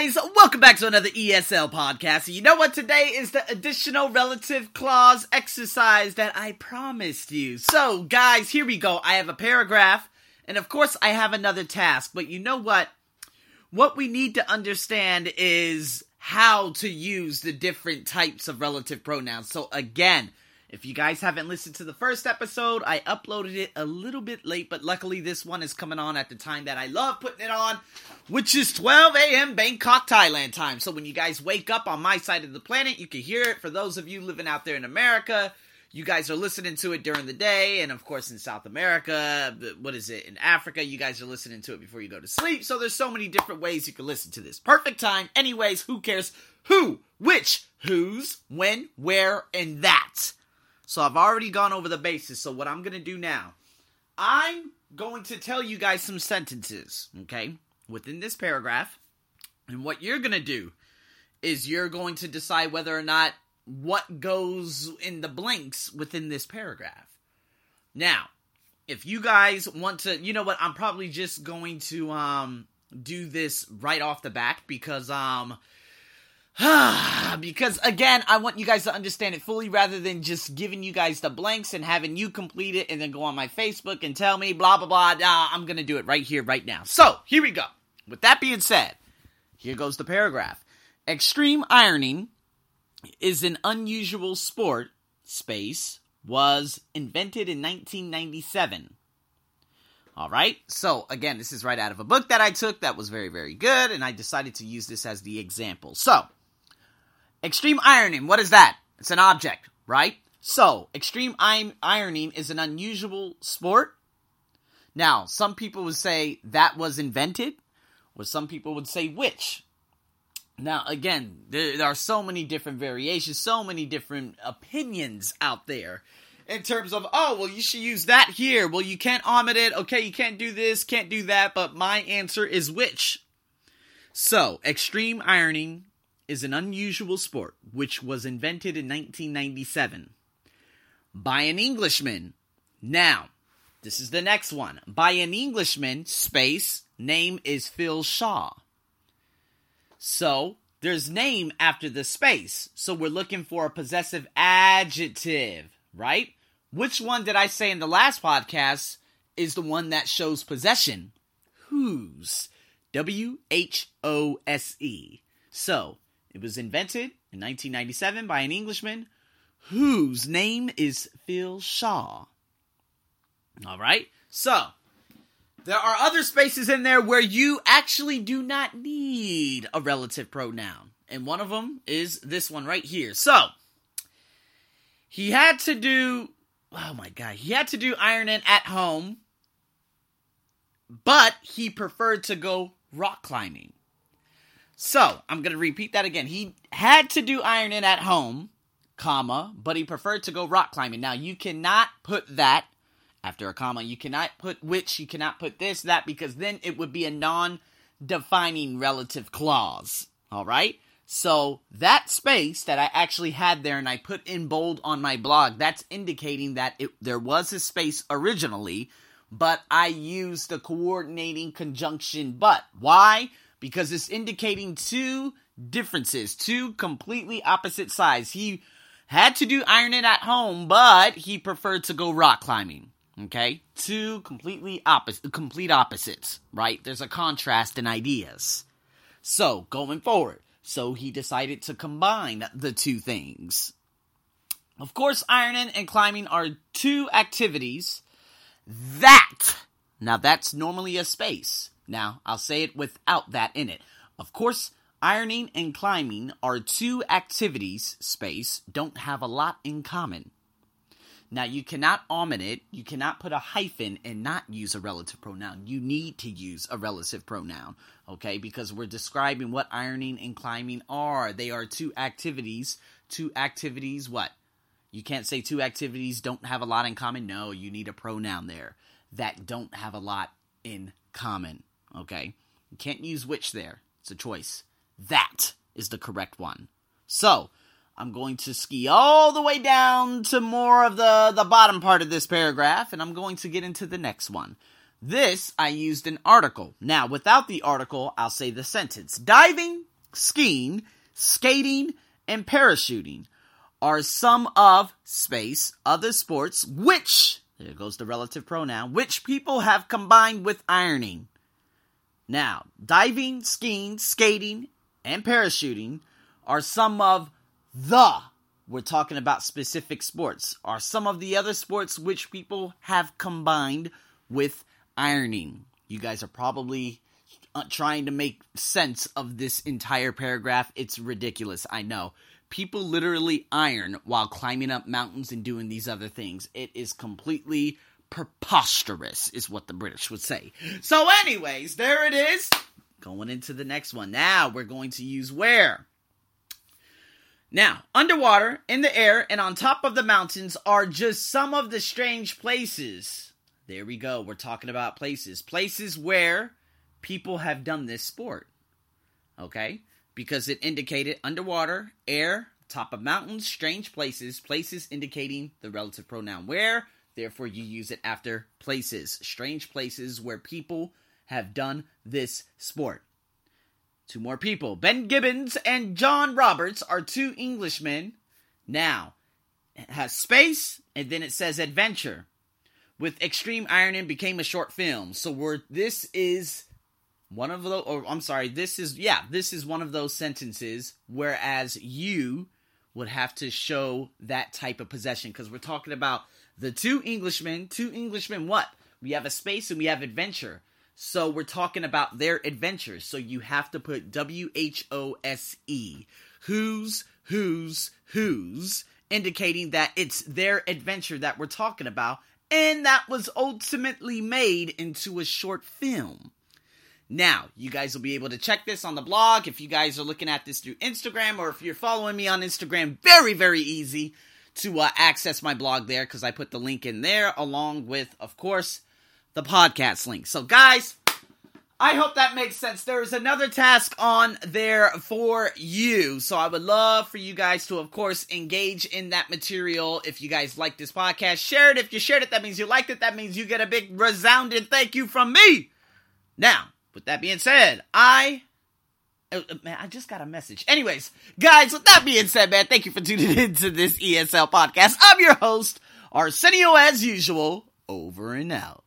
guys? Welcome back to another ESL podcast. You know what? Today is the additional relative clause exercise that I promised you. So, guys, here we go. I have a paragraph, and of course, I have another task. But you know what? What we need to understand is how to use the different types of relative pronouns. So, again, if you guys haven't listened to the first episode, I uploaded it a little bit late, but luckily this one is coming on at the time that I love putting it on, which is 12 a.m. Bangkok, Thailand time. So when you guys wake up on my side of the planet, you can hear it. For those of you living out there in America, you guys are listening to it during the day, and of course in South America, what is it, in Africa, you guys are listening to it before you go to sleep. So there's so many different ways you can listen to this. Perfect time. Anyways, who cares? Who, which, whose, when, where, and that. So I've already gone over the basis. So what I'm going to do now, I'm going to tell you guys some sentences, okay, within this paragraph. And what you're going to do is you're going to decide whether or not what goes in the blanks within this paragraph. Now, if you guys want to, you know what, I'm probably just going to um do this right off the bat because um because again, I want you guys to understand it fully rather than just giving you guys the blanks and having you complete it and then go on my Facebook and tell me blah blah blah. Nah, I'm gonna do it right here, right now. So here we go. With that being said, here goes the paragraph. Extreme ironing is an unusual sport. Space was invented in 1997. All right. So again, this is right out of a book that I took that was very, very good, and I decided to use this as the example. So, extreme ironing, what is that? It's an object, right? So, extreme ironing is an unusual sport. Now, some people would say that was invented, or some people would say which. Now, again, there, are so many different variations, so many different opinions out there in terms of, oh, well, you should use that here. Well, you can't omit it. Okay, you can't do this, can't do that. But my answer is which. So, extreme ironing is an unusual sport which was invented in 1997 by an Englishman. Now, this is the next one. By an Englishman, space, name is Phil Shaw. So, there's name after the space. So, we're looking for a possessive adjective, right? Which one did I say in the last podcast is the one that shows possession? Whose? W H O S E. So, it was invented in 1997 by an Englishman whose name is Phil Shaw. All right? So, there are other spaces in there where you actually do not need a relative pronoun. And one of them is this one right here. So, he had to do, oh my God, he had to do ironing at home, but he preferred to go rock climbing. So, I'm going to repeat that again. He had to do ironing at home, comma, but he preferred to go rock climbing. Now, you cannot put that after a comma. You cannot put which, you cannot put this, that, because then it would be a non defining relative clause. All right? So, that space that I actually had there and I put in bold on my blog, that's indicating that it, there was a space originally, but I used the coordinating conjunction but. Why? Because it's indicating two differences, two completely opposite sides. He had to do ironing at home, but he preferred to go rock climbing. Okay? Two completely opposite complete opposites, right? There's a contrast in ideas. So, going forward, so he decided to combine the two things. Of course, ironing and climbing are two activities that now that's normally a space now, I'll say it without that in it. Of course, ironing and climbing are two activities, space, don't have a lot in common. Now, you cannot omit it, you cannot put a hyphen and not use a relative pronoun. You need to use a relative pronoun, okay? Because we're describing what ironing and climbing are. They are two activities. Two activities, what? You can't say two activities don't have a lot in common. No, you need a pronoun there that don't have a lot in common. Okay? You can't use which there. It's a choice. That is the correct one. So, I'm going to ski all the way down to more of the, the bottom part of this paragraph, and I'm going to get into the next one. This, I used an article. Now, without the article, I'll say the sentence. Diving skiing, skating, and parachuting are some of space other sports which there goes the relative pronoun which people have combined with ironing. Now, diving, skiing, skating, and parachuting are some of the we're talking about specific sports are some of the other sports which people have combined with ironing. You guys are probably uh, trying to make sense of this entire paragraph. It's ridiculous, I know. People literally iron while climbing up mountains and doing these other things. It is completely preposterous, is what the British would say. So, anyways, there it is. Going into the next one. Now we're going to use where. Now, underwater, in the air, and on top of the mountains are just some of the strange places. There we go. We're talking about places. Places where people have done this sport. Okay? Because it indicated underwater, air, top of mountains, strange places, places indicating the relative pronoun where. Therefore, you use it after places. Strange places where people have done this sport. Two more people. Ben Gibbons and John Roberts are two Englishmen. Now, it has space, and then it says adventure. With Extreme Ironing became a short film. So we're this is one of the or I'm sorry, this is yeah, this is one of those sentences whereas you would have to show that type of possession because we're talking about the two Englishmen, two Englishmen what? We have a space and we have adventure. So we're talking about their adventures. So you have to put W H O S E. Whose, whose, whose, indicating that it's their adventure that we're talking about. And that was ultimately made into a short film. Now, you guys will be able to check this on the blog if you guys are looking at this through Instagram or if you're following me on Instagram. Very, very easy to uh, access my blog there because I put the link in there along with, of course, the podcast link. So, guys, I hope that makes sense. There's another task on there for you. So I would love for you guys to, of course, engage in that material. If you guys like this podcast, share it. If you shared it, that means you liked it. That means you get a big resounding thank you from me. Now, with that being said, I. Uh, uh, man, I just got a message. Anyways, guys, with that being said, man, thank you for tuning in to this ESL podcast. I'm your host, Arsenio, as usual, over and out.